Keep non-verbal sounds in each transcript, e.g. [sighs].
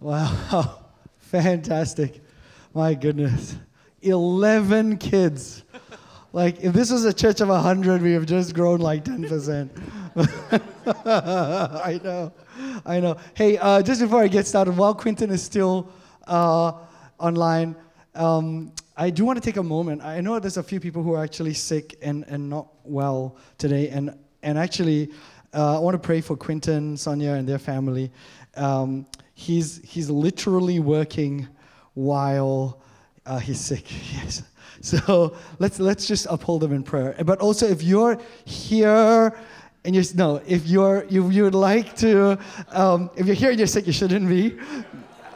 Wow. [laughs] Fantastic. My goodness. 11 kids. Like, if this was a church of 100, we have just grown like 10%. [laughs] I know. I know. Hey, uh, just before I get started, while Quinton is still uh, online, um, I do want to take a moment. I know there's a few people who are actually sick and, and not well today. And, and actually, uh, I want to pray for Quinton, Sonia, and their family. Um, he's, he's literally working while uh, he's sick. [laughs] Yes. So let's, let's just uphold him in prayer. But also, if you're here and you're, no, if you're, you, you would like to, um, if you're here and you're sick, you shouldn't be.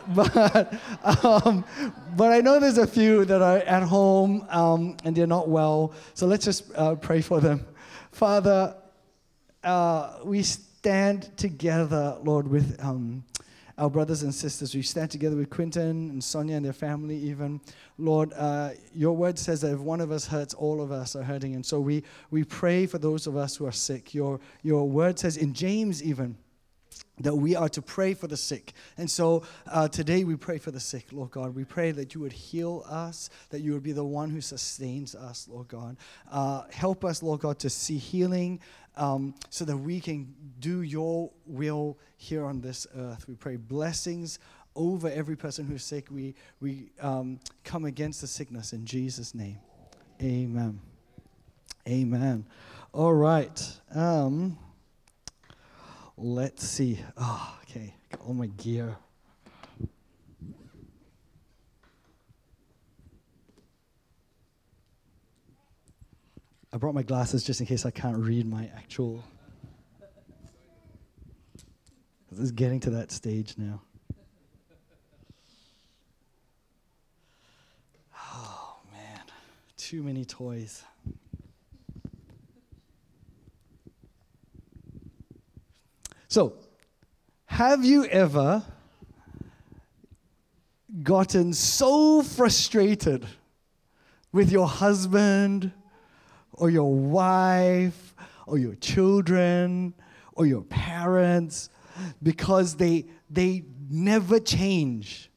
[laughs] but um, but I know there's a few that are at home um, and they're not well. So let's just uh, pray for them. Father, uh, we stand together, Lord, with um, our brothers and sisters. We stand together with Quinton and Sonia and their family, even. Lord, uh, your word says that if one of us hurts, all of us are hurting. And so we, we pray for those of us who are sick. Your, your word says in James, even that we are to pray for the sick. And so uh, today we pray for the sick, Lord God. We pray that you would heal us, that you would be the one who sustains us, Lord God. Uh, help us, Lord God, to see healing um, so that we can do your will here on this earth. We pray blessings over every person who's sick. We, we um, come against the sickness in Jesus' name. Amen. Amen. All right. Um, Let's see. Oh, okay. Got all my gear. I brought my glasses just in case I can't read my actual. This is getting to that stage now. Oh, man. Too many toys. So, have you ever gotten so frustrated with your husband or your wife or your children or your parents because they they never change?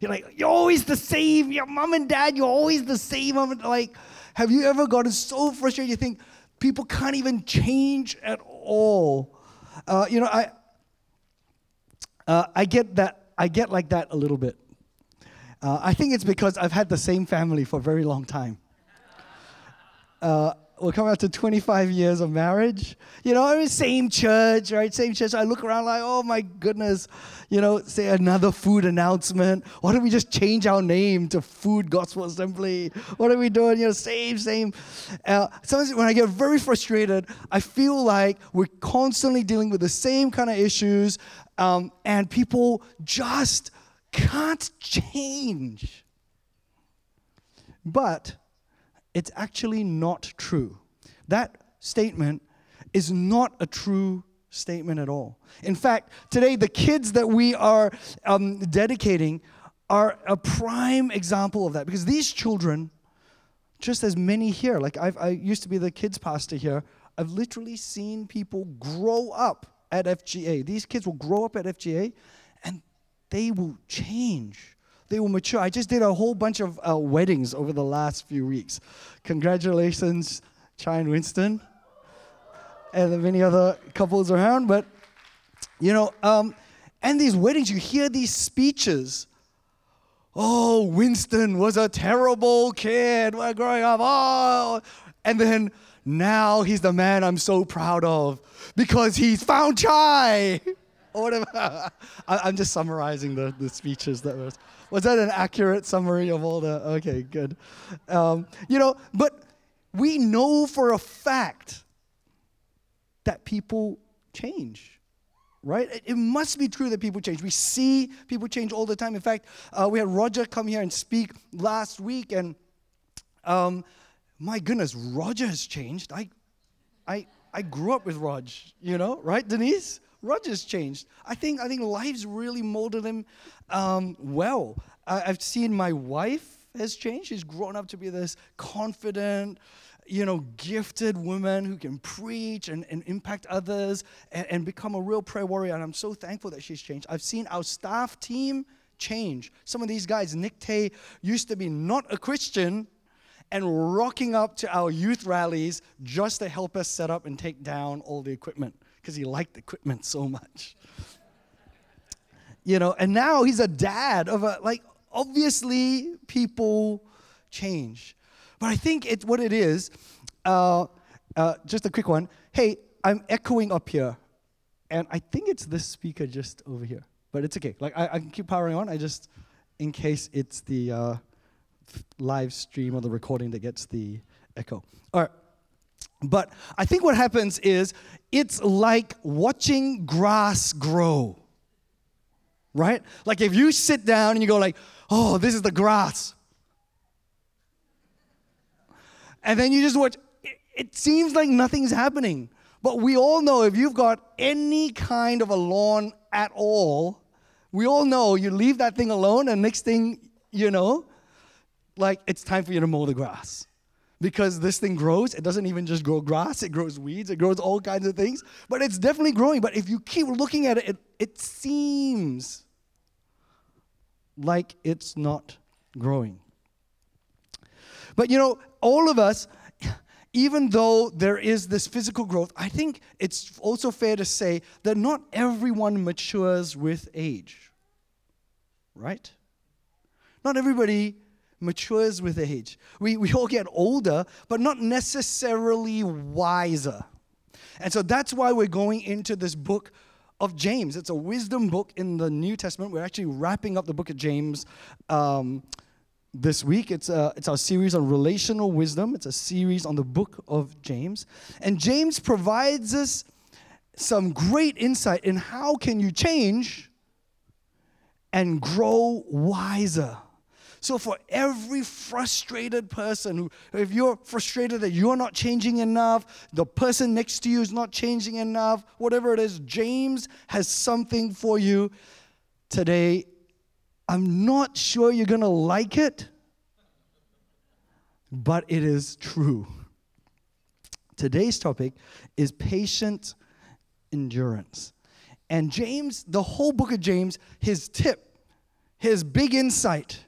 You're like, you're always the same. Your mom and dad, you're always the same. I'm Like, have you ever gotten so frustrated you think people can't even change at all? Uh, you know, I, uh, I get that. I get like that a little bit. Uh, I think it's because I've had the same family for a very long time. Uh, we're coming up to 25 years of marriage. You know, I mean, same church, right? Same church. I look around like, oh my goodness, you know, say another food announcement. Why don't we just change our name to Food Gospel Assembly? What are we doing? You know, same, same. Uh, sometimes when I get very frustrated, I feel like we're constantly dealing with the same kind of issues, um, and people just can't change. But it's actually not true. That statement is not a true statement at all. In fact, today, the kids that we are um, dedicating are a prime example of that because these children, just as many here, like I've, i used to be the kids pastor here, I've literally seen people grow up at FGA. These kids will grow up at FGA and they will change they will mature. I just did a whole bunch of uh, weddings over the last few weeks. Congratulations, Chai and Winston, and many other couples around. But, you know, um, and these weddings, you hear these speeches. Oh, Winston was a terrible kid when growing up. Oh, and then now he's the man I'm so proud of because he's found Chai. [laughs] Whatever. I, [laughs] am just summarizing the, the speeches that was. Was that an accurate summary of all the? Okay, good. Um, you know, but we know for a fact that people change, right? It, it must be true that people change. We see people change all the time. In fact, uh, we had Roger come here and speak last week, and um, my goodness, Roger has changed. I, I, I grew up with Rog, you know, right, Denise? Roger's changed. I think I think life's really molded him um, well. I, I've seen my wife has changed. She's grown up to be this confident, you know, gifted woman who can preach and, and impact others and, and become a real prayer warrior. And I'm so thankful that she's changed. I've seen our staff team change. Some of these guys, Nick Tay used to be not a Christian and rocking up to our youth rallies just to help us set up and take down all the equipment because he liked equipment so much. you know, and now he's a dad of a, like, obviously people change. But I think it's what it is. Uh, uh, just a quick one. Hey, I'm echoing up here, and I think it's this speaker just over here. But it's okay. Like I, I can keep powering on. I just, in case it's the uh, live stream or the recording that gets the echo. All right. But I think what happens is it's like watching grass grow. Right? Like if you sit down and you go like, "Oh, this is the grass." And then you just watch it, seems like nothing's happening. But we all know if you've got any kind of a lawn at all, we all know you leave that thing alone and next thing you know, like it's time for you to mow the grass because this thing grows. It doesn't even just grow grass, it grows weeds, it grows all kinds of things, but it's definitely growing. But if you keep looking at it, it, it seems like it's not growing. But you know, all of us, even though there is this physical growth, I think it's also fair to say that not everyone matures with age. Right? Not everybody matures with age. We, we all get older, but not necessarily wiser. And so that's why we're going into this book of James. It's a wisdom book in the New Testament. We're actually wrapping up the book of James um, this week. It's, a, it's our series on relational wisdom, it's a series on the book of James. And James provides us some great insight in how can you change and grow wiser. So, for every frustrated person who, if you're frustrated that you're not changing enough, the person next to you is not changing enough, whatever it is, James has something for you today. I'm not sure you're going to like it, but it is true. Today's topic is patient endurance. And James, the whole book of James, his tip, his big insight,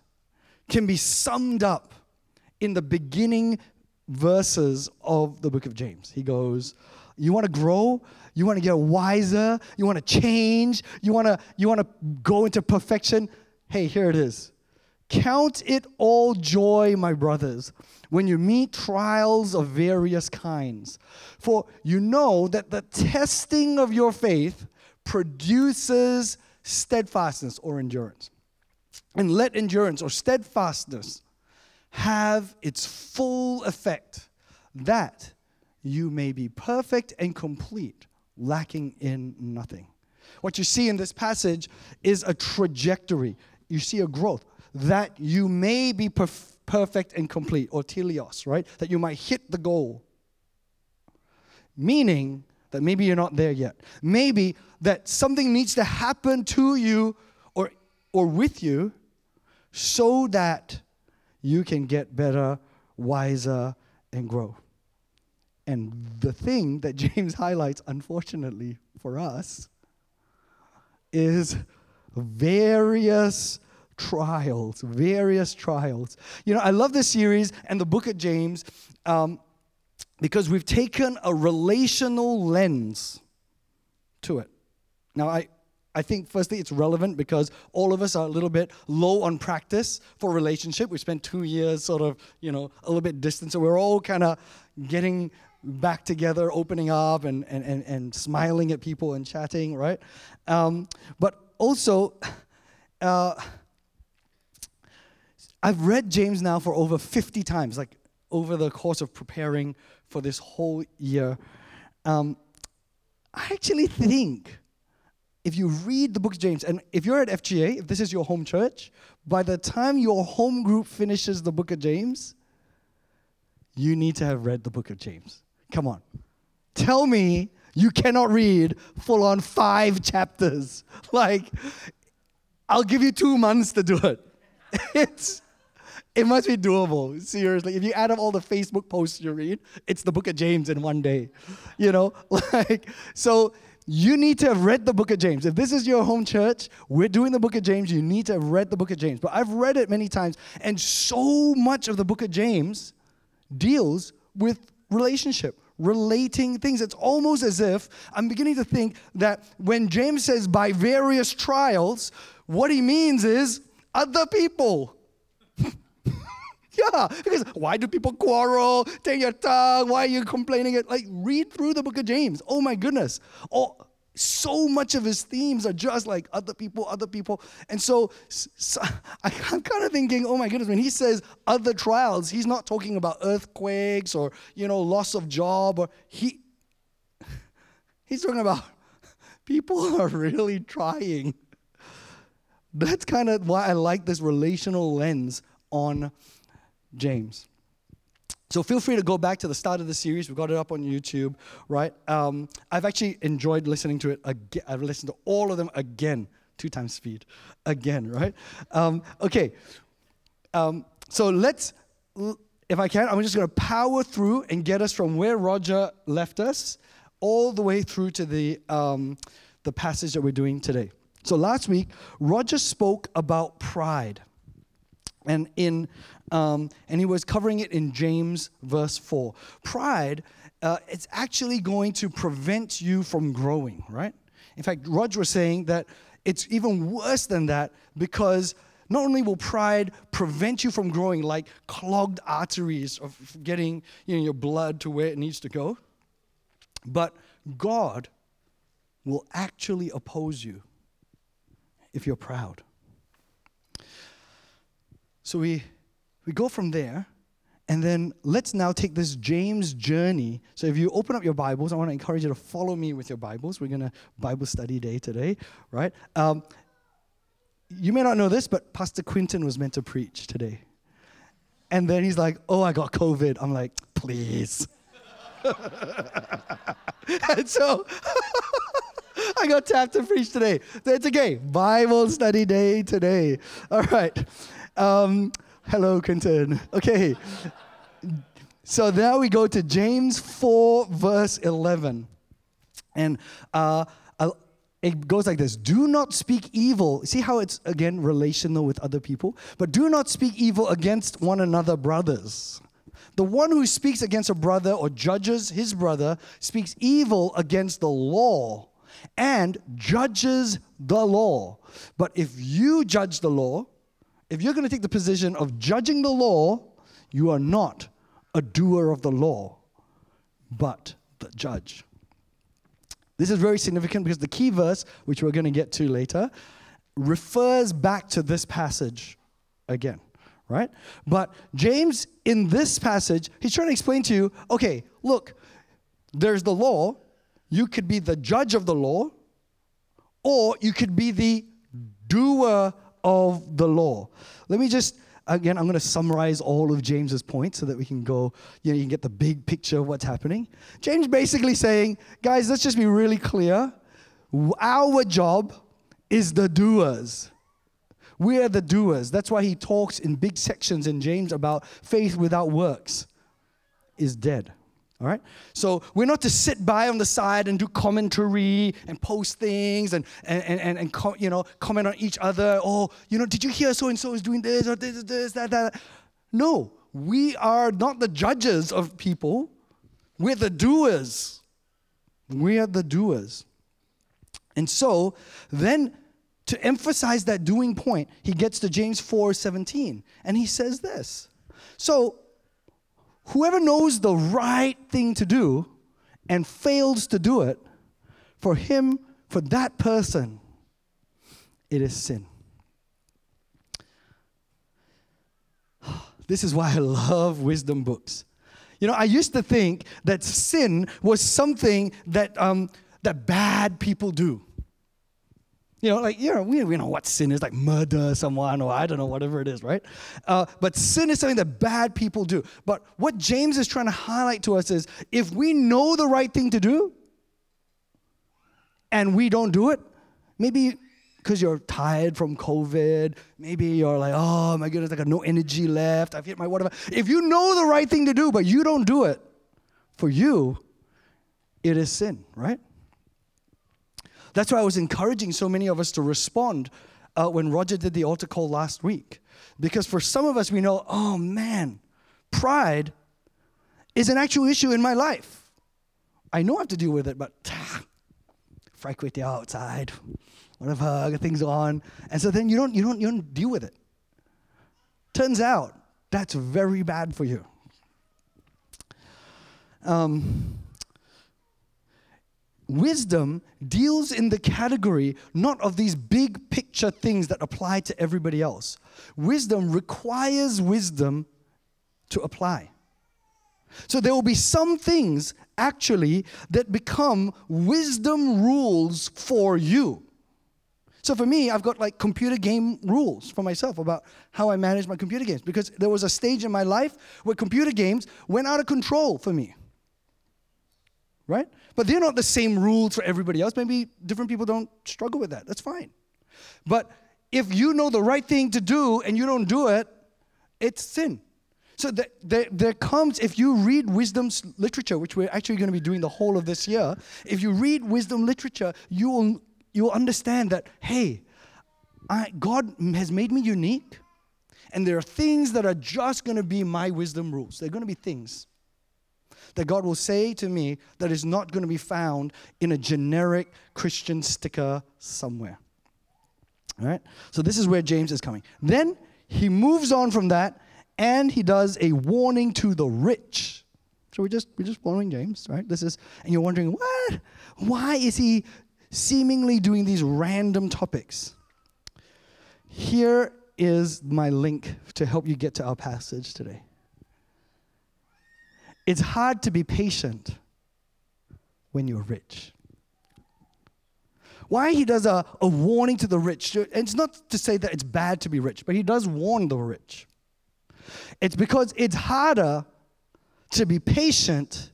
can be summed up in the beginning verses of the book of James. He goes, You want to grow? You want to get wiser? You want to change? You want to you want to go into perfection? Hey, here it is. Count it all joy, my brothers, when you meet trials of various kinds. For you know that the testing of your faith produces steadfastness or endurance. And let endurance or steadfastness have its full effect, that you may be perfect and complete, lacking in nothing. What you see in this passage is a trajectory. You see a growth that you may be perf- perfect and complete, or teleos, right? That you might hit the goal. Meaning that maybe you're not there yet. Maybe that something needs to happen to you or, with you so that you can get better, wiser, and grow. And the thing that [laughs] James highlights, unfortunately for us, is various trials, various trials. You know, I love this series and the book of James um, because we've taken a relational lens to it. Now, I, I think firstly it's relevant because all of us are a little bit low on practice for relationship. We spent two years sort of, you know, a little bit distant. So we're all kind of getting back together, opening up and, and, and, and smiling at people and chatting, right? Um, but also, uh, I've read James now for over 50 times, like over the course of preparing for this whole year. Um, I actually think if you read the book of James, and if you're at FGA, if this is your home church, by the time your home group finishes the book of James, you need to have read the book of James. Come on. Tell me you cannot read full on five chapters. [laughs] Like, I'll give you two months to do it. [laughs] It's, it must be doable. Seriously, if you add up all the Facebook posts you read, it's the book of James in one day. You know, [laughs] like so you need to have read the book of James. If this is your home church, we're doing the book of James, you need to have read the book of James. But I've read it many times, and so much of the book of James deals with relationship, relating things. It's almost as if I'm beginning to think that when James says by various trials, what he means is other people. [laughs] yeah, because why do people quarrel? Take your tongue. Why are you complaining? It like read through the book of James. Oh my goodness. Oh, so much of his themes are just like other people, other people. And so, so [laughs] I'm kind of thinking, oh my goodness, when he says other trials, he's not talking about earthquakes or, you know, loss of job or he [laughs] he's talking about people are really trying. That's kind of why I like this relational lens on James. So feel free to go back to the start of the series. We've got it up on YouTube, right? Um, I've actually enjoyed listening to it again. I've listened to all of them again, two times speed, again, right? Um, okay. Um, so let's, if I can, I'm just going to power through and get us from where Roger left us all the way through to the, um, the passage that we're doing today. So last week, Roger spoke about pride. And in um, and he was covering it in James verse 4. Pride, uh, it's actually going to prevent you from growing, right? In fact, Roger was saying that it's even worse than that because not only will pride prevent you from growing like clogged arteries of getting you know, your blood to where it needs to go, but God will actually oppose you if you're proud. So we we go from there, and then let's now take this James journey. So if you open up your Bibles, I want to encourage you to follow me with your Bibles. We're going to Bible study day today, right? Um, you may not know this, but Pastor Quinton was meant to preach today. And then he's like, oh, I got COVID. I'm like, please. [laughs] and so [laughs] I got tapped to preach today. It's okay. Bible study day today. All right. Um, Hello, Quinton. Okay. so now we go to James 4, verse 11. And uh, it goes like this Do not speak evil. See how it's again relational with other people? But do not speak evil against one another, brothers. The one who speaks against a brother or judges his brother speaks evil against the law and judges the law. But if you judge the law, if you're going to take the position of judging the law, you are not a doer of the law, but the judge. This is very significant because the key verse, which we're going to get to later, refers back to this passage again, right? But James, in this passage, he's trying to explain to you okay, look, there's the law. You could be the judge of the law, or you could be the doer of the law. Let me just again, I'm going to summarize all of James's points so that we can go, you know, you can get the big picture of what's happening. James basically saying, guys, let's just be really clear. Our job is the doers. We are the doers. That's why he talks in big sections in James about faith without works is dead. All right? So we're not to sit by on the side and do commentary and post things and, and, and, and, and you know, comment on each other. Oh, you know, did you hear so and so is doing this or this, this, that, that? No, we are not the judges of people. We're the doers. We are the doers. And so then to emphasize that doing point, he gets to James 4 17, and he says this. So Whoever knows the right thing to do and fails to do it, for him, for that person, it is sin. [sighs] This is why I love wisdom books. You know, I used to think that sin was something that, um, that bad people do. You know, like, you know, we, we know what sin is, like murder someone or I don't know, whatever it is, right? Uh, but sin is something that bad people do. But what James is trying to highlight to us is if we know the right thing to do and we don't do it, maybe because you're tired from COVID. Maybe you're like, oh my goodness, I got no energy left. I've hit my whatever. If you know the right thing to do, but you don't do it, for you, it is sin, right? That's why I was encouraging so many of us to respond uh, when Roger did the altar call last week. Because for some of us, we know, oh man, pride is an actual issue in my life. I know I have to deal with it, but teow outside, whatever, I got things on. And so then you don't, you, don't, you don't deal with it. Turns out that's very bad for you. Um, wisdom deals in the category not of these big picture things that apply to everybody else. Wisdom requires wisdom to apply. So there will be some things actually that become wisdom rules for you. So for me, I've got like computer game rules for myself about how I manage my computer games because there was a stage in my life where computer games went out of control for me. Right? But they're not the same rules for everybody else. Maybe different people don't struggle with that. That's fine. But if you know the right thing to do and you don't do it, it's sin. So the, the, there comes, if you read wisdom's literature, which we're actually going to be doing the whole of this year, if you read wisdom literature, you will, you will understand that, hey, I, God has made me unique, and there are things that are just going to be my wisdom rules. They're going to be things that God will say to me that is not going to be found in a generic Christian sticker somewhere. All right? So this is where James is coming. Then he moves on from that and he does a warning to the rich. So we're just we're just following James, right? This is and you're wondering, what? Why is he seemingly doing these random topics? Here is my link to help you get to our passage today. It's hard to be patient when you're rich. Why he does a, a warning to the rich, and it's not to say that it's bad to be rich, but he does warn the rich. It's because it's harder to be patient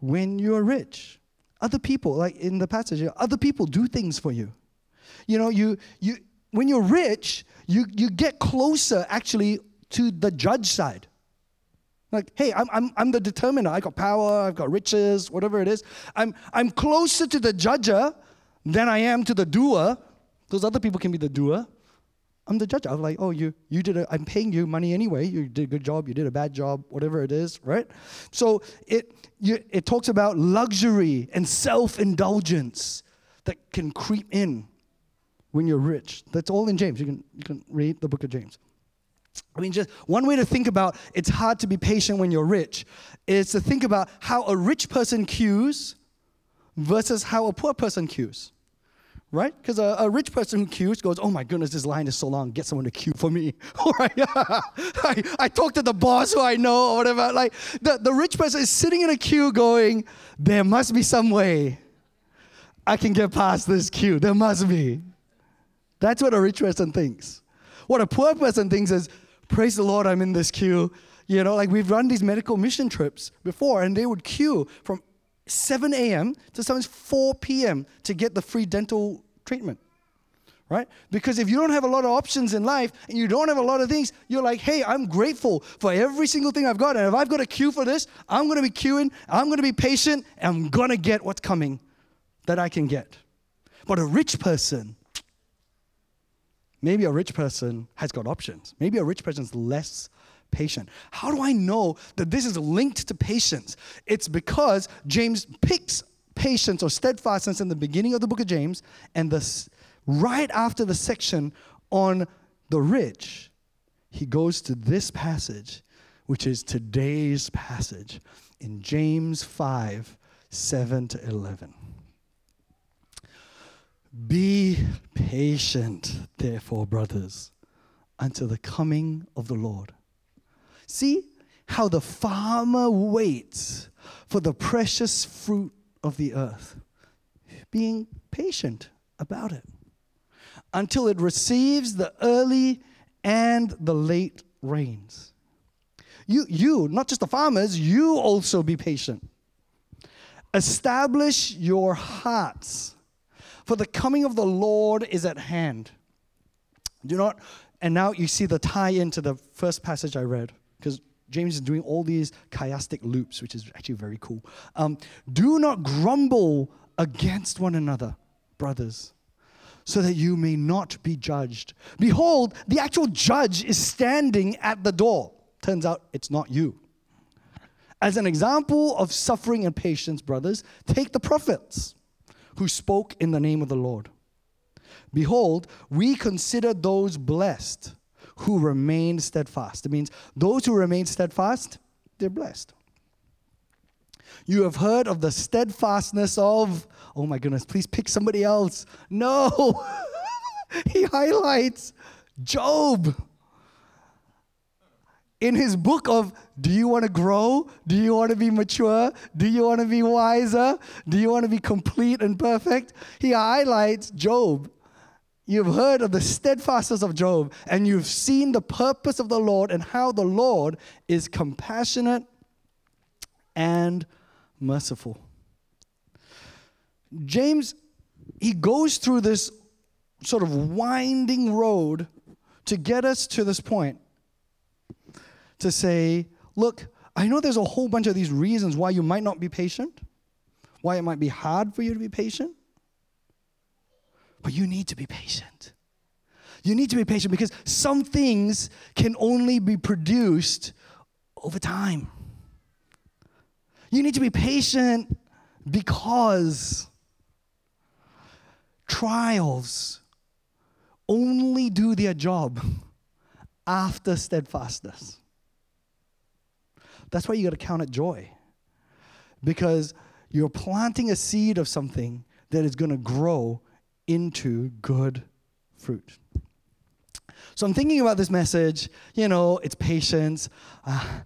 when you're rich. Other people, like in the passage, other people do things for you. You know, you you when you're rich, you you get closer actually to the judge side. Like, hey, I'm, I'm, I'm the determiner. I got power, I've got riches, whatever it is. I'm, I'm closer to the judger than I am to the doer. Those other people can be the doer. I'm the judge. I'm like, oh, you, you did a, I'm paying you money anyway. You did a good job. You did a bad job, whatever it is, right? So it, you, it talks about luxury and self-indulgence that can creep in when you're rich. That's all in James. You can, you can read the book of James. I mean, just one way to think about it's hard to be patient when you're rich is to think about how a rich person queues versus how a poor person queues. Right? Because a, a, rich person who queues goes, Oh my goodness, this line is so long, get someone to queue for me. [laughs] All right. [laughs] I, I talk to the boss who I know or whatever. Like the, the rich person is sitting in a queue going, There must be some way I can get past this queue. There must be. That's what a rich person thinks. What a poor person thinks is, praise the Lord, I'm in this queue. You know, like we've run these medical mission trips before, and they would queue from 7 a.m. to sometimes 4 p.m. to get the free dental treatment. Right? Because if you don't have a lot of options in life and you don't have a lot of things, you're like, hey, I'm grateful for every single thing I've got. And if I've got a queue for this, I'm going to be queuing, I'm going to be patient, and I'm going to get what's coming that I can get. But a rich person, Maybe a rich person has got options. Maybe a rich person is less patient. How do I know that this is linked to patience? It's because James picks patience or steadfastness in the beginning of the book of James, and this, right after the section on the rich, he goes to this passage, which is today's passage in James 5 7 to 11. Be patient, therefore, brothers, until the coming of the Lord. See how the farmer waits for the precious fruit of the earth, being patient about it until it receives the early and the late rains. You, you, not just the farmers, you also be patient. Establish your hearts for the coming of the Lord is at hand. Do not, and now you see the tie into the first passage I read, because James is doing all these chiastic loops, which is actually very cool. Um, do not grumble against one another, brothers, so that you may not be judged. Behold, the actual judge is standing at the door. Turns out it's not you. As an example of suffering and patience, brothers, take the prophets who spoke in the name of the Lord. Behold, we consider those blessed who remain steadfast. It means those who remain steadfast, they're blessed. You have heard of the steadfastness of, oh my goodness, please pick somebody else. No, [laughs] he highlights Job. In his book of Do you want to grow? Do you want to be mature? Do you want to be wiser? Do you want to be complete and perfect? He highlights Job. You've heard of the steadfastness of Job, and you've seen the purpose of the Lord and how the Lord is compassionate and merciful. James, he goes through this sort of winding road to get us to this point to say, look, I know there's a whole bunch of these reasons why you might not be patient, why it might be hard for you to be patient, but you need to be patient. You need to be patient because some things can only be produced over time. You need to be patient because trials only do their job after steadfastness. That's why you got to count it joy. Because you're planting a seed of something that is going to grow into good fruit. So I'm thinking about this message. You know, it's patience. Uh,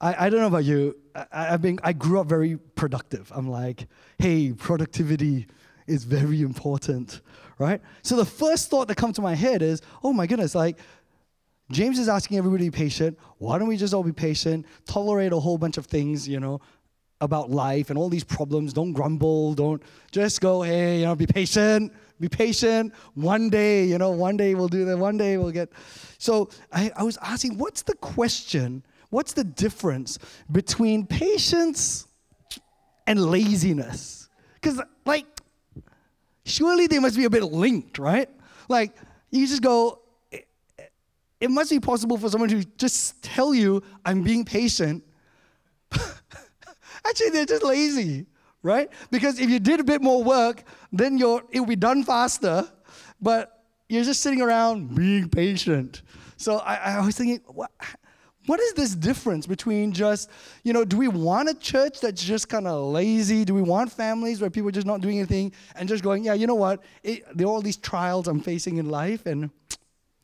I, I don't know about you. I, have been I grew up very productive. I'm like, hey, productivity is very important, right? So the first thought that comes to my head is, oh my goodness, like James is asking everybody to be patient. Why don't we just all be patient, tolerate a whole bunch of things, you know, about life and all these problems. Don't grumble. Don't just go, hey, you know, be patient, be patient. One day, you know, one day we'll do that. One day we'll get. So I, I was asking, what's the question what's the difference between patience and laziness? Because, like, surely they must be a bit linked, right? Like, you just go, it must be possible for someone to just tell you, I'm being patient. [laughs] Actually, they're just lazy, right? Because if you did a bit more work, then your it will be done faster, but you're just sitting around being patient. So I, I was thinking, what, what is this difference between just, you know, do we want a church that's just kind of lazy? Do we want families where people are just not doing anything and just going, yeah, you know what? It, there are all these trials I'm facing in life and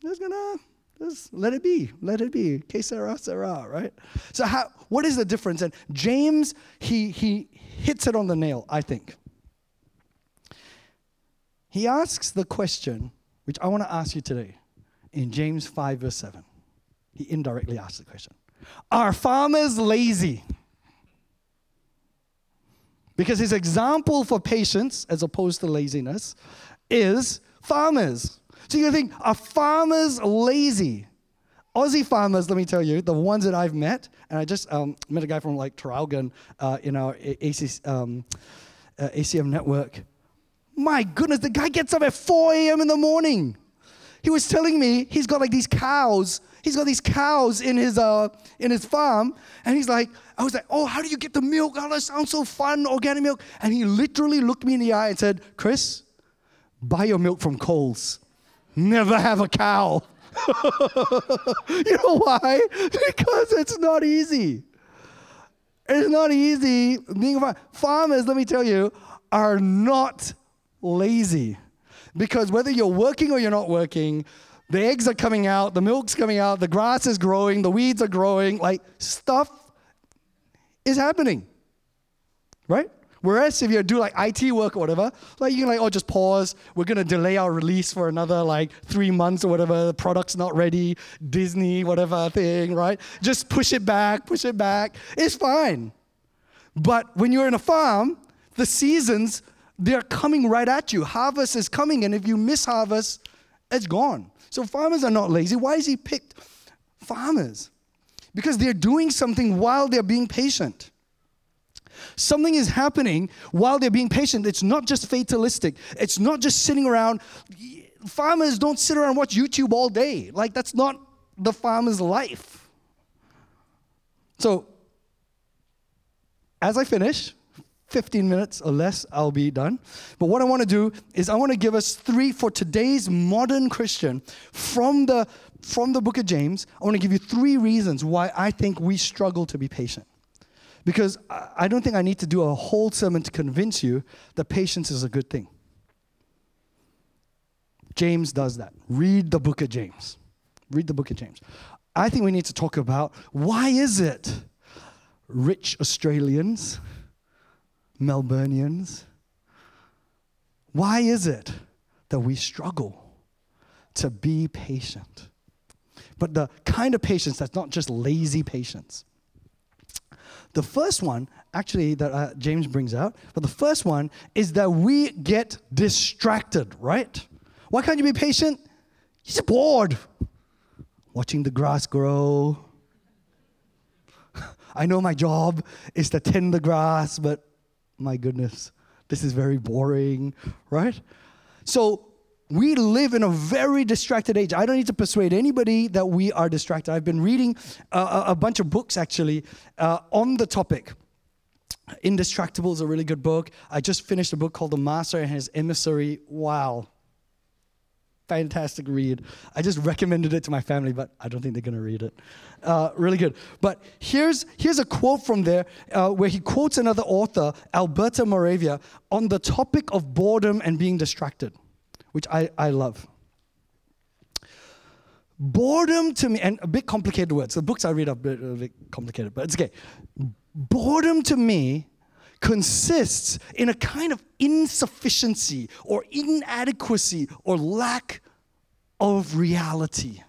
just gonna just let it be. Let it be. Que sera, sera, right? So how, what is the difference? And James, he, he hits it on the nail, I think. He asks the question, which I want to ask you today, in James 5, verse 7. He indirectly asks the question Are farmers lazy? Because his example for patience, as opposed to laziness, is farmers. So you think, are farmers lazy? Aussie farmers, let me tell you, the ones that I've met, and I just um, met a guy from like Traralgon uh, in our AC, um, uh, ACM network. My goodness, the guy gets up at 4 a.m. in the morning. He was telling me he's got like these cows he's got these cows in his uh in his farm, and he's like, I was like, oh, how do you get the milk? Oh, that sounds so fun, organic milk. And he literally looked me in the eye and said, Chris, buy your milk from Coles. Never have a cow. [laughs] you know why? Because it's not easy. It's not easy being a farmer. Farmers, let me tell you, are not lazy. Because whether you're working or you're not working, the eggs are coming out, the milk's coming out, the grass is growing, the weeds are growing. Like stuff is happening, right? Whereas if you do like IT work or whatever, like you can like, oh, just pause. We're gonna delay our release for another like three months or whatever. The product's not ready. Disney, whatever thing, right? Just push it back, push it back. It's fine. But when you're in a farm, the seasons they're coming right at you. Harvest is coming, and if you miss harvest, it's gone. So farmers are not lazy. Why is he picked farmers? Because they're doing something while they're being patient. Something is happening while they're being patient. It's not just fatalistic. It's not just sitting around. Farmers don't sit around watch YouTube all day. Like that's not the farmer's life. So as I finish, 15 minutes or less, I'll be done. But what I want to do is I want to give us three for today's modern Christian from the from the book of James. I want to give you three reasons why I think we struggle to be patient. Because I don't think I need to do a whole sermon to convince you that patience is a good thing. James does that. Read the book of James. Read the book of James. I think we need to talk about why is it rich Australians Melburnians, why is it that we struggle to be patient? But the kind of patience that's not just lazy patience. The first one, actually, that uh, James brings out, but the first one is that we get distracted, right? Why can't you be patient? You're just bored. Watching the grass grow. [laughs] I know my job is to tend the grass, but my goodness, this is very boring, right? So we live in a very distracted age. I don't need to persuade anybody that we are distracted. I've been reading uh, a bunch of books actually uh, on the topic. Indistractable is a really good book. I just finished a book called The Master and His Emissary. Wow, fantastic read. I just recommended it to my family, but I don't think they're going to read it. Uh, really good. But here's, here's a quote from there uh, where he quotes another author, Alberto Moravia, on the topic of boredom and being distracted, which I, I love. Boredom to me, and a bit complicated words. The books I read are a bit, a bit complicated, but it's okay. Boredom to me consists in a kind of insufficiency or inadequacy or lack of reality.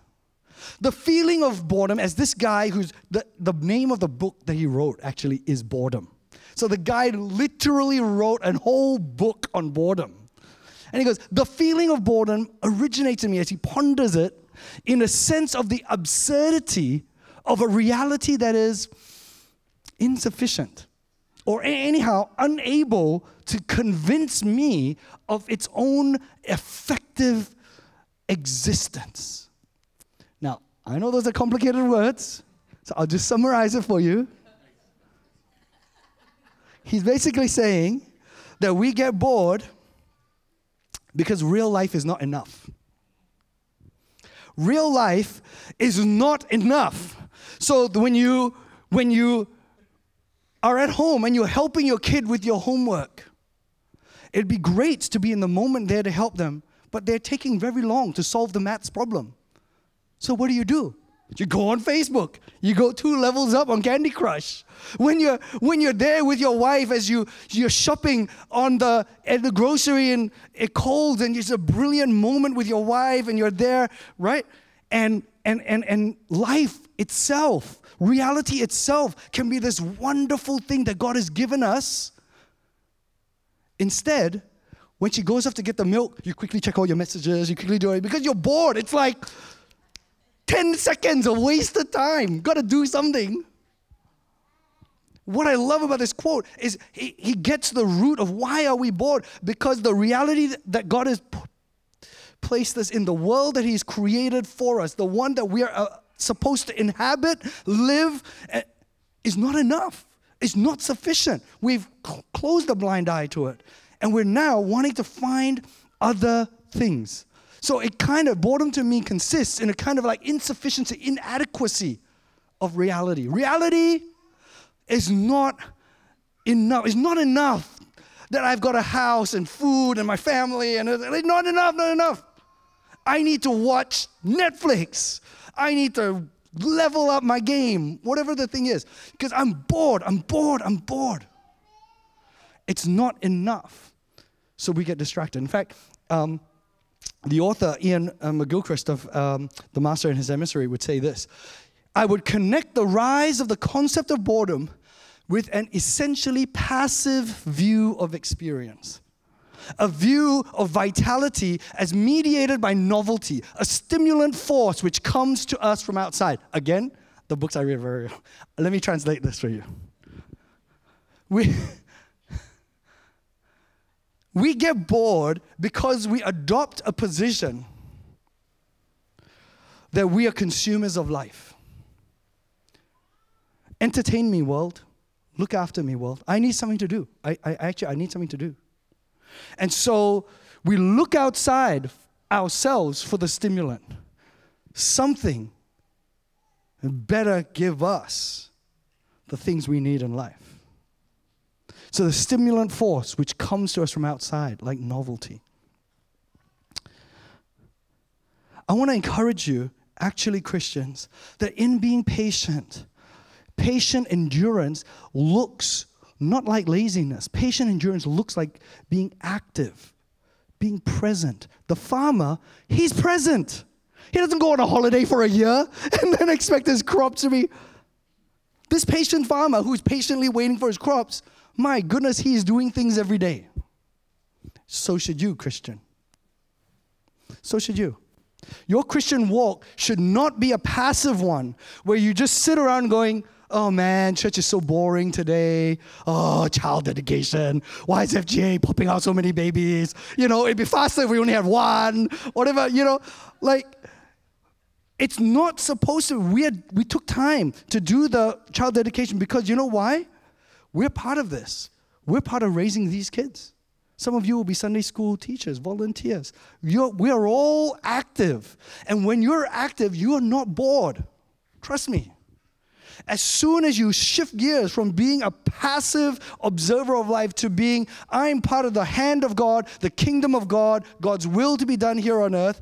The feeling of boredom, as this guy who's the, the name of the book that he wrote actually is Boredom. So the guy literally wrote a whole book on boredom. And he goes, The feeling of boredom originates in me as he ponders it in a sense of the absurdity of a reality that is insufficient or anyhow unable to convince me of its own effective existence. Now, I know those are complicated words, so I'll just summarize it for you. He's basically saying that we get bored because real life is not enough. Real life is not enough. So when you when you are at home and you're helping your kid with your homework. It'd be great to be in the moment there to help them, but they're taking very long to solve the maths problem. So what do you do? You go on Facebook. You go two levels up on Candy Crush. When you're when you're there with your wife as you you're shopping on the at the grocery and it cold and it's a brilliant moment with your wife and you're there, right? And and and and life itself reality itself can be this wonderful thing that God has given us. Instead, when she goes off to get the milk, you quickly check all your messages, you quickly do it because you're bored. It's like 10 seconds of wasted time. Got to do something. What I love about this quote is he, he gets the root of why are we bored? Because the reality that God has placed us in the world that he's created for us, the one that we are uh, supposed to inhabit, live, eh, is not enough. It's not sufficient. We've cl- closed a blind eye to it. And we're now wanting to find other things. So it kind of, boredom to me consists in a kind of like insufficiency, inadequacy of reality. Reality is not enough. It's not enough that I've got a house and food and my family and it's not enough, not enough. I need to watch Netflix. I need to level up my game, whatever the thing is, because I'm bored, I'm bored, I'm bored. It's not enough. So we get distracted. In fact, um, the author, Iain uh, McGilchrist of um, The Master and His Emissary, would say this I would connect the rise of the concept of boredom with an essentially passive view of experience. a view of vitality as mediated by novelty, a stimulant force which comes to us from outside. Again, the books I read very. [laughs] Let me translate this for you. We, we get bored because we adopt a position that we are consumers of life. Entertain me, world. Look after me, world. I need something to do. I, I actually I need something to do. And so we look outside ourselves for the stimulant. Something better give us the things we need in life. So the stimulant force which comes to us from outside, like novelty. I want to encourage you, actually, Christians, that in being patient, patient endurance looks not like laziness. Patient endurance looks like being active, being present. The farmer, he's present. He doesn't go on a holiday for a year [laughs] and then expect his crops to be. This patient farmer who's patiently waiting for his crops, my goodness, he's doing things every day. So should you, Christian. So should you. Your Christian walk should not be a passive one where you just sit around going, oh man, church is so boring today. Oh, child dedication. Why is FGA popping out so many babies? You know, it'd be faster if we only had one, whatever, you know. Like, it's not supposed to. We, had, we took time to do the child dedication because you know why? We're part of this. We're part of raising these kids. Some of you will be Sunday school teachers, volunteers. You're, we are all active. And when you're active, you are not bored. Trust me. As soon as you shift gears from being a passive observer of life to being, I'm part of the hand of God, the kingdom of God, God's will to be done here on earth,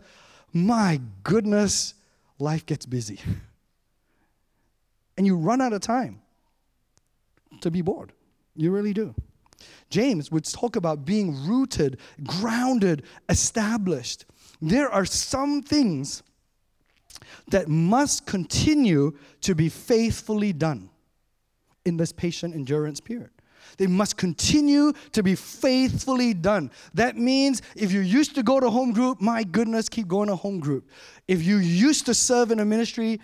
my goodness, life gets busy. [laughs] And you run out of time to be bored. You really do. James would talk about being rooted, grounded, established. There are some things that must continue to be faithfully done in this patient endurance period. They must continue to be faithfully done. That means if you used to go to home group, my goodness, keep going to home group. If you used to serve in a ministry,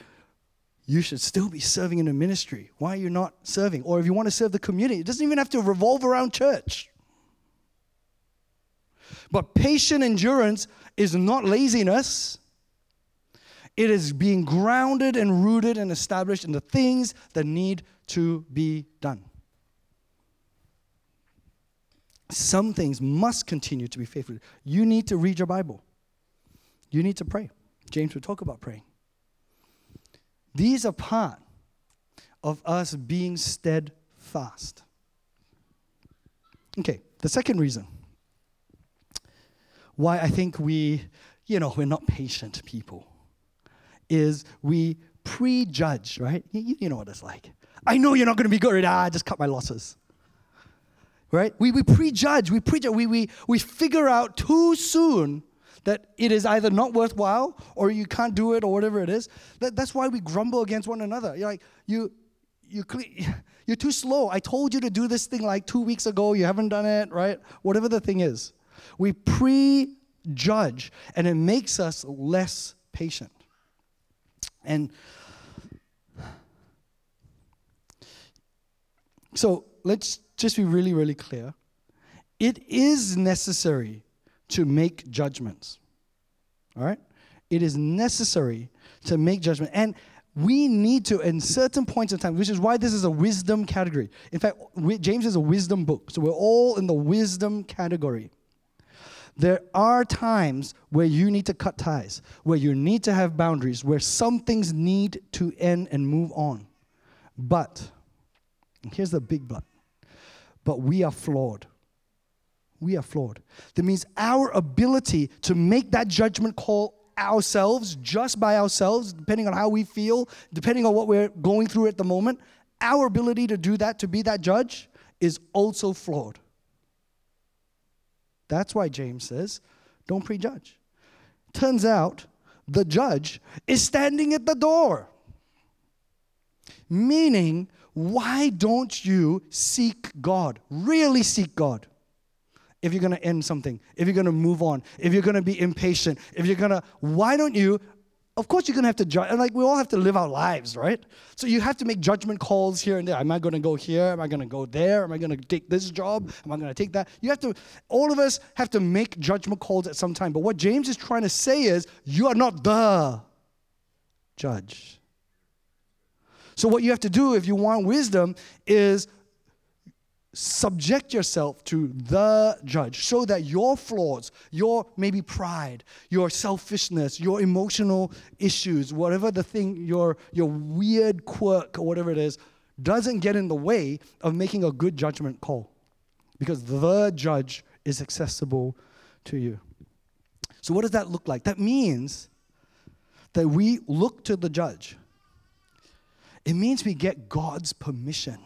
you should still be serving in a ministry. Why are you not serving? Or if you want to serve the community, it doesn't even have to revolve around church. But patient endurance is not laziness. It is being grounded and rooted and established in the things that need to be done. Some things must continue to be faithful. You need to read your Bible. You need to pray. James would talk about praying. These are part of us being steadfast. Okay, the second reason why I think we, you know, we're not patient people is we prejudge, right? You, you know what it's like. I know you're not going to be good. at Ah, just cut my losses. Right? We, we prejudge, we prejudge, we, we, we figure out too soon that it is either not worthwhile or you can't do it or whatever it is. That, that's why we grumble against one another. You're like, you, you, [laughs] you're too slow. I told you to do this thing like two weeks ago. You haven't done it, right? Whatever the thing is. We prejudge and it makes us less patient. And so let's just be really, really clear. It is necessary to make judgments. All right? It is necessary to make judgment. And we need to, in certain points of time, which is why this is a wisdom category. In fact, James is a wisdom book. So we're all in the wisdom category. There are times where you need to cut ties, where you need to have boundaries, where some things need to end and move on. But, here's the big but, but we are flawed. We are flawed. That means our ability to make that judgment call ourselves, just by ourselves, depending on how we feel, depending on what we're going through at the moment, our ability to do that, to be that judge, is also flawed. That's why James says, don't prejudge. Turns out the judge is standing at the door. Meaning, why don't you seek God? Really seek God if you're going to end something, if you're going to move on, if you're going to be impatient, if you're going to, why don't you? Of course, you're going to have to judge. Like, we all have to live our lives, right? So you have to make judgment calls here and there. Am I going to go here? Am I going to go there? Am I going to take this job? Am I going to take that? You have to, all of us have to make judgment calls at some time. But what James is trying to say is, you are not the judge. So, what you have to do if you want wisdom is subject yourself to the judge so that your flaws, your maybe pride, your selfishness, your emotional issues, whatever the thing, your, your weird quirk or whatever it is, doesn't get in the way of making a good judgment call. Because the judge is accessible to you. So, what does that look like? That means that we look to the judge. It means we get God's permission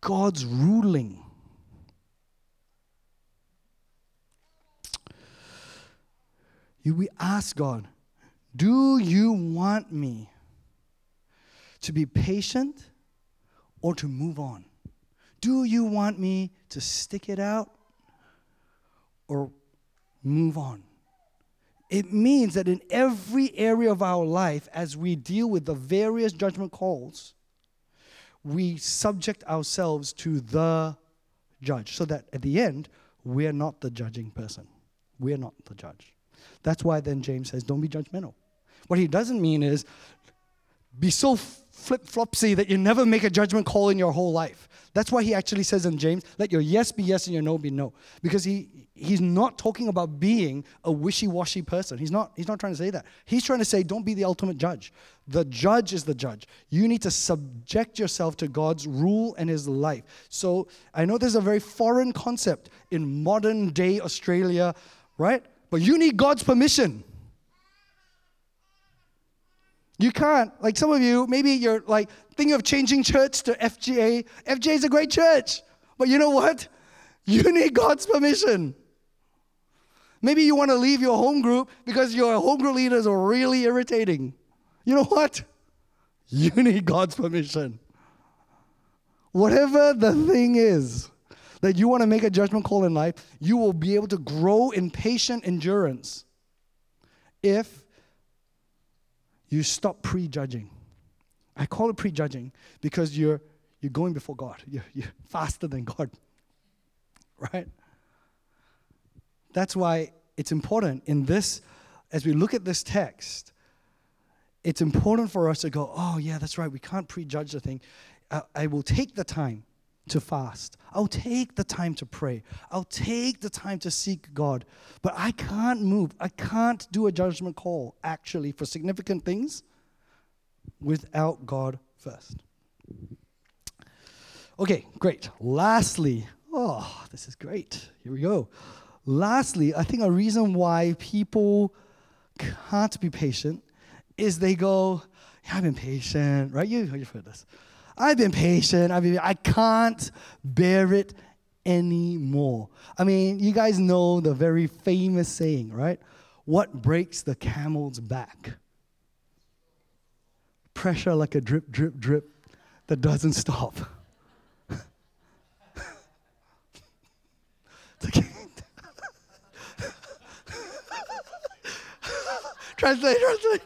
God's ruling. We ask God, do you want me to be patient or to move on? Do you want me to stick it out or move on? It means that in every area of our life, as we deal with the various judgment calls, we subject ourselves to the judge so that at the end, we're not the judging person. We're not the judge. That's why then James says, don't be judgmental. What he doesn't mean is be so flip flopsy that you never make a judgment call in your whole life. That's why he actually says in James, let your yes be yes and your no be no. Because he, he's not talking about being a wishy-washy person. He's not, he's not trying to say that. He's trying to say, don't be the ultimate judge. The judge is the judge. You need to subject yourself to God's rule and his life. So I know there's a very foreign concept in modern day Australia, right? But you need God's permission. You can't. Like some of you, maybe you're like thinking of changing church to FGA. FGA is a great church. But you know what? [laughs] You need God's permission. Maybe you want to leave your home group because your home group leaders are really irritating. You know what? [laughs] You need God's permission. Whatever the thing is that you want to make a judgment call in life, you will be able to grow in patient endurance if you stop prejudging. I call it prejudging because you're, you're going before God, you're, you're faster than God. [laughs] Right? That's why it's important in this, as we look at this text, it's important for us to go, oh, yeah, that's right, we can't prejudge the thing. I, I will take the time to fast. I'll take the time to pray. I'll take the time to seek God. But I can't move. I can't do a judgment call, actually, for significant things without God first. Okay, great. Lastly, oh, this is great. Here we go. Lastly, I think a reason why people can't be patient is they go, yeah, I've been patient, right? You, you've heard this. I've been patient. I've been, I can't bear it anymore. I mean, you guys know the very famous saying, right? What breaks the camel's back? Pressure like a drip, drip, drip that doesn't stop. [laughs] [laughs] translate, translate.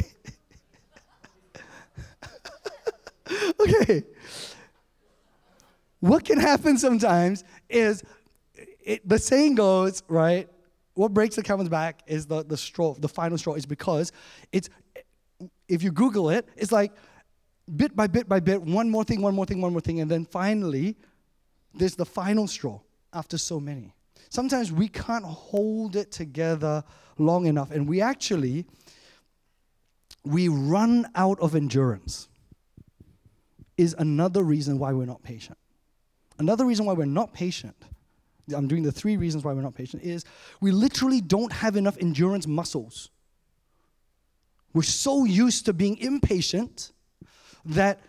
[laughs] [laughs] okay. What can happen sometimes is it, the saying goes, right? What breaks the camel's back is the, the straw, the final straw, is because it's, if you Google it, it's like bit by bit by bit, one more thing, one more thing, one more thing, and then finally, there's the final straw after so many. Sometimes we can't hold it together long enough, and we actually we run out of endurance. Is another reason why we're not patient. Another reason why we're not patient. I'm doing the three reasons why we're not patient is we literally don't have enough endurance muscles. We're so used to being impatient that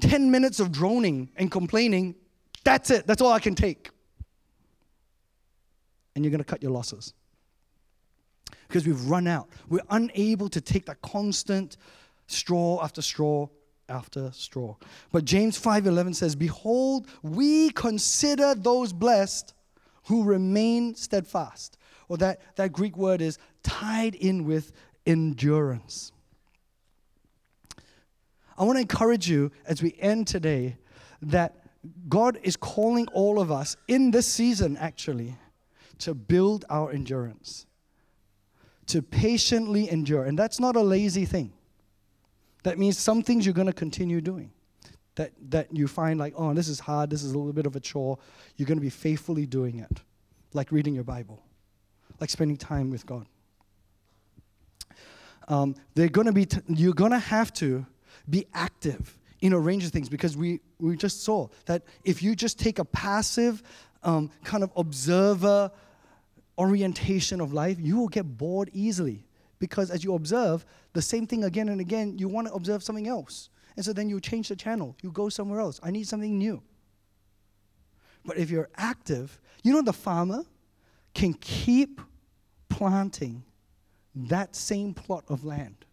10 minutes of droning and complaining, that's it. That's all I can take and you're going to cut your losses. Because we've run out. We're unable to take that constant straw after straw after straw. But James 5:11 says, "Behold, we consider those blessed who remain steadfast." Or that, that Greek word is tied in with endurance. I want to encourage you as we end today that God is calling all of us in this season actually to build our endurance, to patiently endure. And that's not a lazy thing. That means some things you're going to continue doing. That, that you find like, oh, this is hard, this is a little bit of a chore. You're going to be faithfully doing it, like reading your Bible, like spending time with God. Um, they're going to be, t- you're going to have to be active in a range of things because we, we just saw that if you just take a passive um, kind of observer orientation of life, you will get bored easily because as you observe the same thing again and again, you want to observe something else. And so then you change the channel, you go somewhere else. I need something new. But if you're active, you know the farmer can keep planting that same plot of land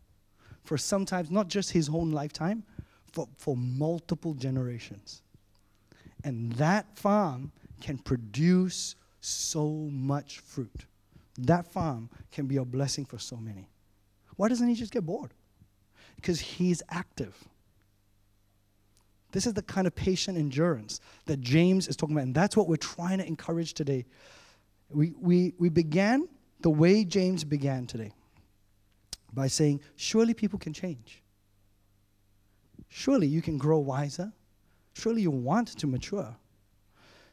for sometimes not just his own lifetime, for, for multiple generations. And that farm can produce so much fruit. That farm can be a blessing for so many. Why doesn't he just get bored? Because he's active. This is the kind of patient endurance that James is talking about, and that's what we're trying to encourage today. We, we, we began the way James began today by saying, Surely people can change. Surely you can grow wiser. Surely you want to mature.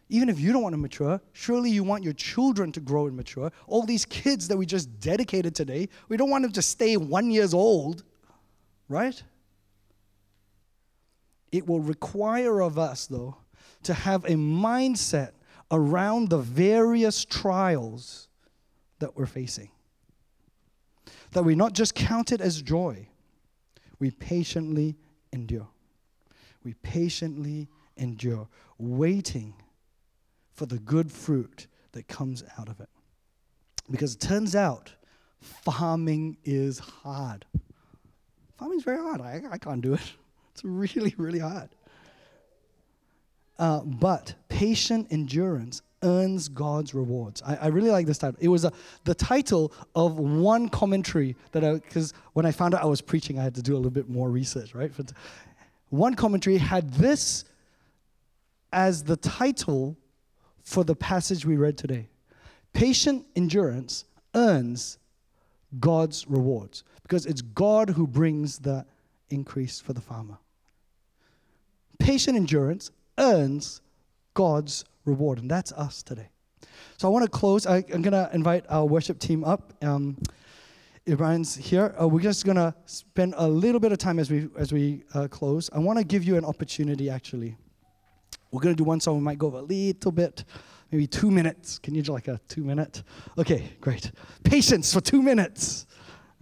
Even if you don't want to mature, surely you want your children to grow and mature. All these kids that we just dedicated today, we don't want them to stay one years old, right? It will require of us, though, to have a mindset around the various trials that we're facing. That we not just count it as joy, we patiently endure. We patiently endure, waiting for the good fruit that comes out of it. Because it turns out farming is hard. Farming is very hard. I, I can't do it. [laughs] It's really, really hard. Uh, but patient endurance earns God's rewards. I, I, really like this title. It was a, the title of one commentary that I, because when I found out I was preaching, I had to do a little bit more research, right? But one commentary had this as the title for the passage we read today. Patient endurance earns God's rewards because it's God who brings the increase for the farmer. Patient endurance earns God's reward, and that's us today. So I want to close. I, am going to invite our worship team up. Um, Ibrahim's here. Uh, we're just going to spend a little bit of time as we as we uh, close. I want to give you an opportunity, actually, we're going to do one song. We might go a little bit, maybe two minutes. Can you do like a two minute? Okay, great. Patience for two minutes.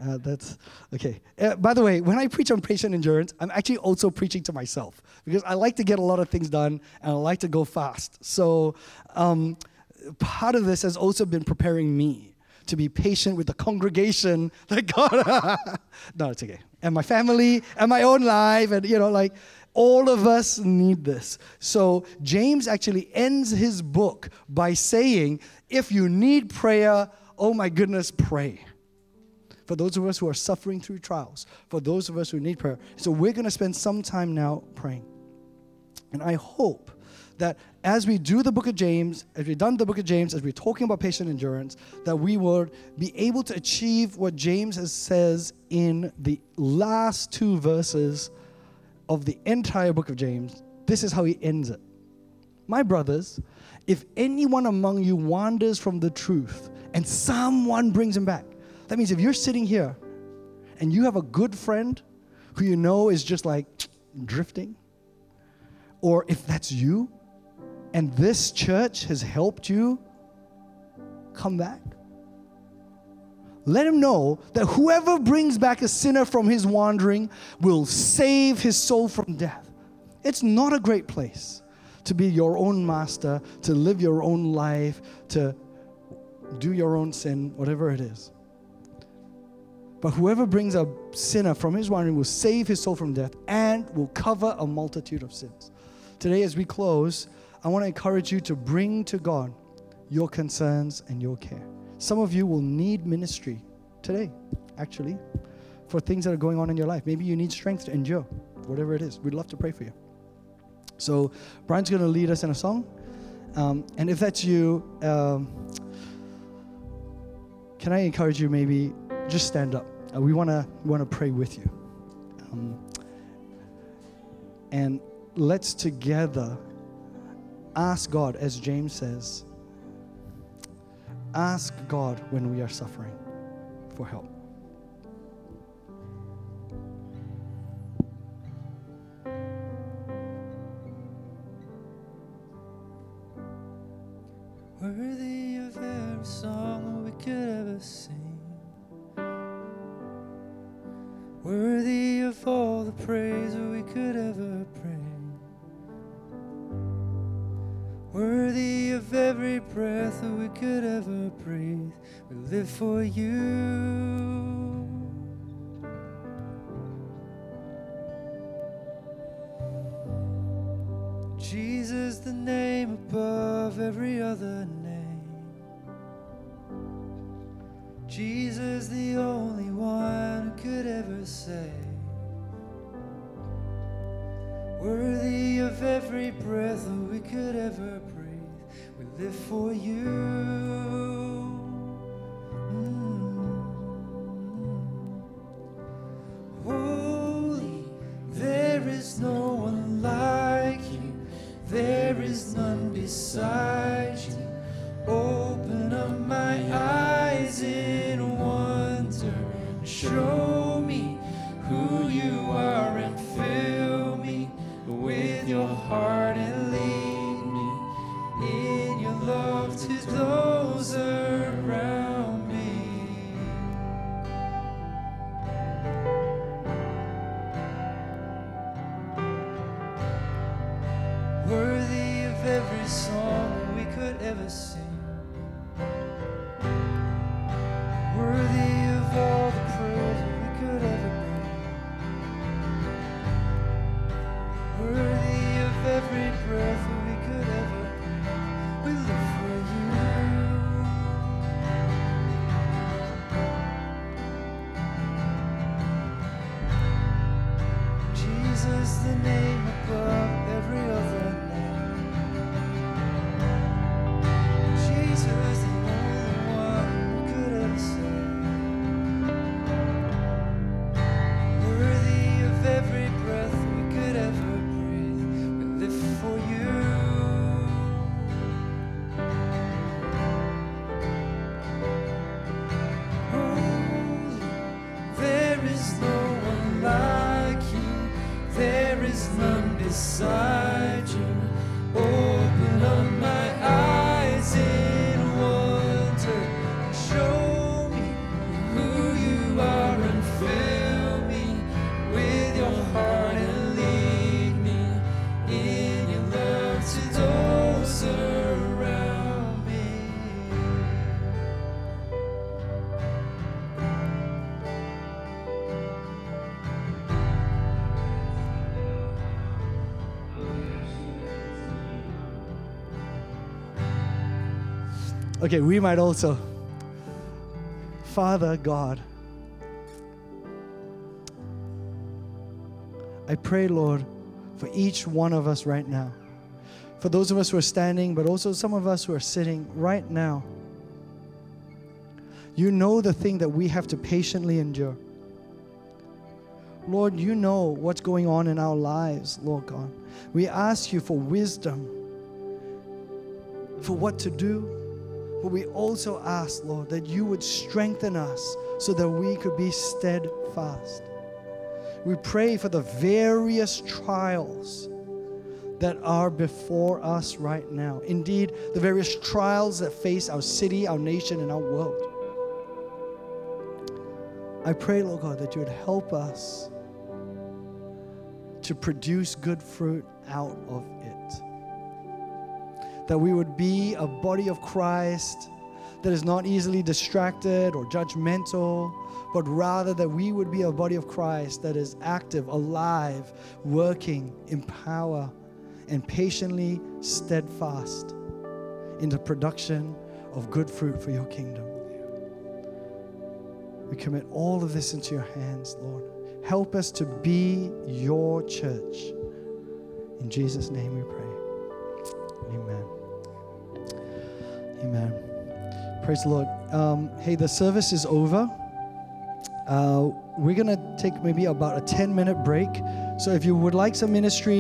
Uh, that's okay. Uh, by the way, when I preach on patient endurance, I'm actually also preaching to myself because I like to get a lot of things done and I like to go fast. So, um, part of this has also been preparing me to be patient with the congregation [laughs] that God. [laughs] no, it's okay. And my family and my own life, and you know, like all of us need this. So, James actually ends his book by saying, if you need prayer, oh my goodness, pray. For those of us who are suffering through trials, for those of us who need prayer. So, we're going to spend some time now praying. And I hope that as we do the book of James, as we've done the book of James, as we're talking about patient endurance, that we will be able to achieve what James says in the last two verses of the entire book of James, this is how he ends it. My brothers, if anyone among you wanders from the truth and someone brings him back, that means if you're sitting here and you have a good friend who you know is just like drifting, or if that's you and this church has helped you come back, let him know that whoever brings back a sinner from his wandering will save his soul from death. It's not a great place to be your own master, to live your own life, to do your own sin, whatever it is. But whoever brings a sinner from his wandering will save his soul from death and will cover a multitude of sins. Today, as we close, I want to encourage you to bring to God your concerns and your care. Some of you will need ministry today, actually, for things that are going on in your life. Maybe you need strength to endure, whatever it is. We'd love to pray for you. So, Brian's going to lead us in a song. Um, and if that's you, um, can I encourage you maybe just stand up? Uh, we want to want to pray with you. Um, and let's together ask God, as James says, ask God when we are suffering for help. Worthy of every song we could ever sing. Worthy of all the praise we could ever bring. Worthy of every breath that we could ever breathe. We live for you. Jesus, the name above every other name. Jesus, the only one who could ever save. Worthy of every breath that we could ever. We live for you. Okay, we might also. Father God, I pray, Lord, for each one of us right now. For those of us who are standing, but also some of us who are sitting right now. You know the thing that we have to patiently endure. Lord, you know what's going on in our lives, Lord God. We ask you for wisdom, for what to do. But we also ask, Lord, that you would strengthen us so that we could be steadfast. We pray for the various trials that are before us right now. Indeed, the various trials that face our city, our nation, and our world. I pray, Lord God, that you would help us to produce good fruit out of it. That we would be a body of Christ that is not easily distracted or judgmental, but rather that we would be a body of Christ that is active, alive, working in power, and patiently steadfast in the production of good fruit for your kingdom. We commit all of this into your hands, Lord. Help us to be your church. In Jesus' name we pray. Amen. Praise the Lord. Um, hey, the service is over. Uh, we're going to take maybe about a 10 minute break. So if you would like some ministry,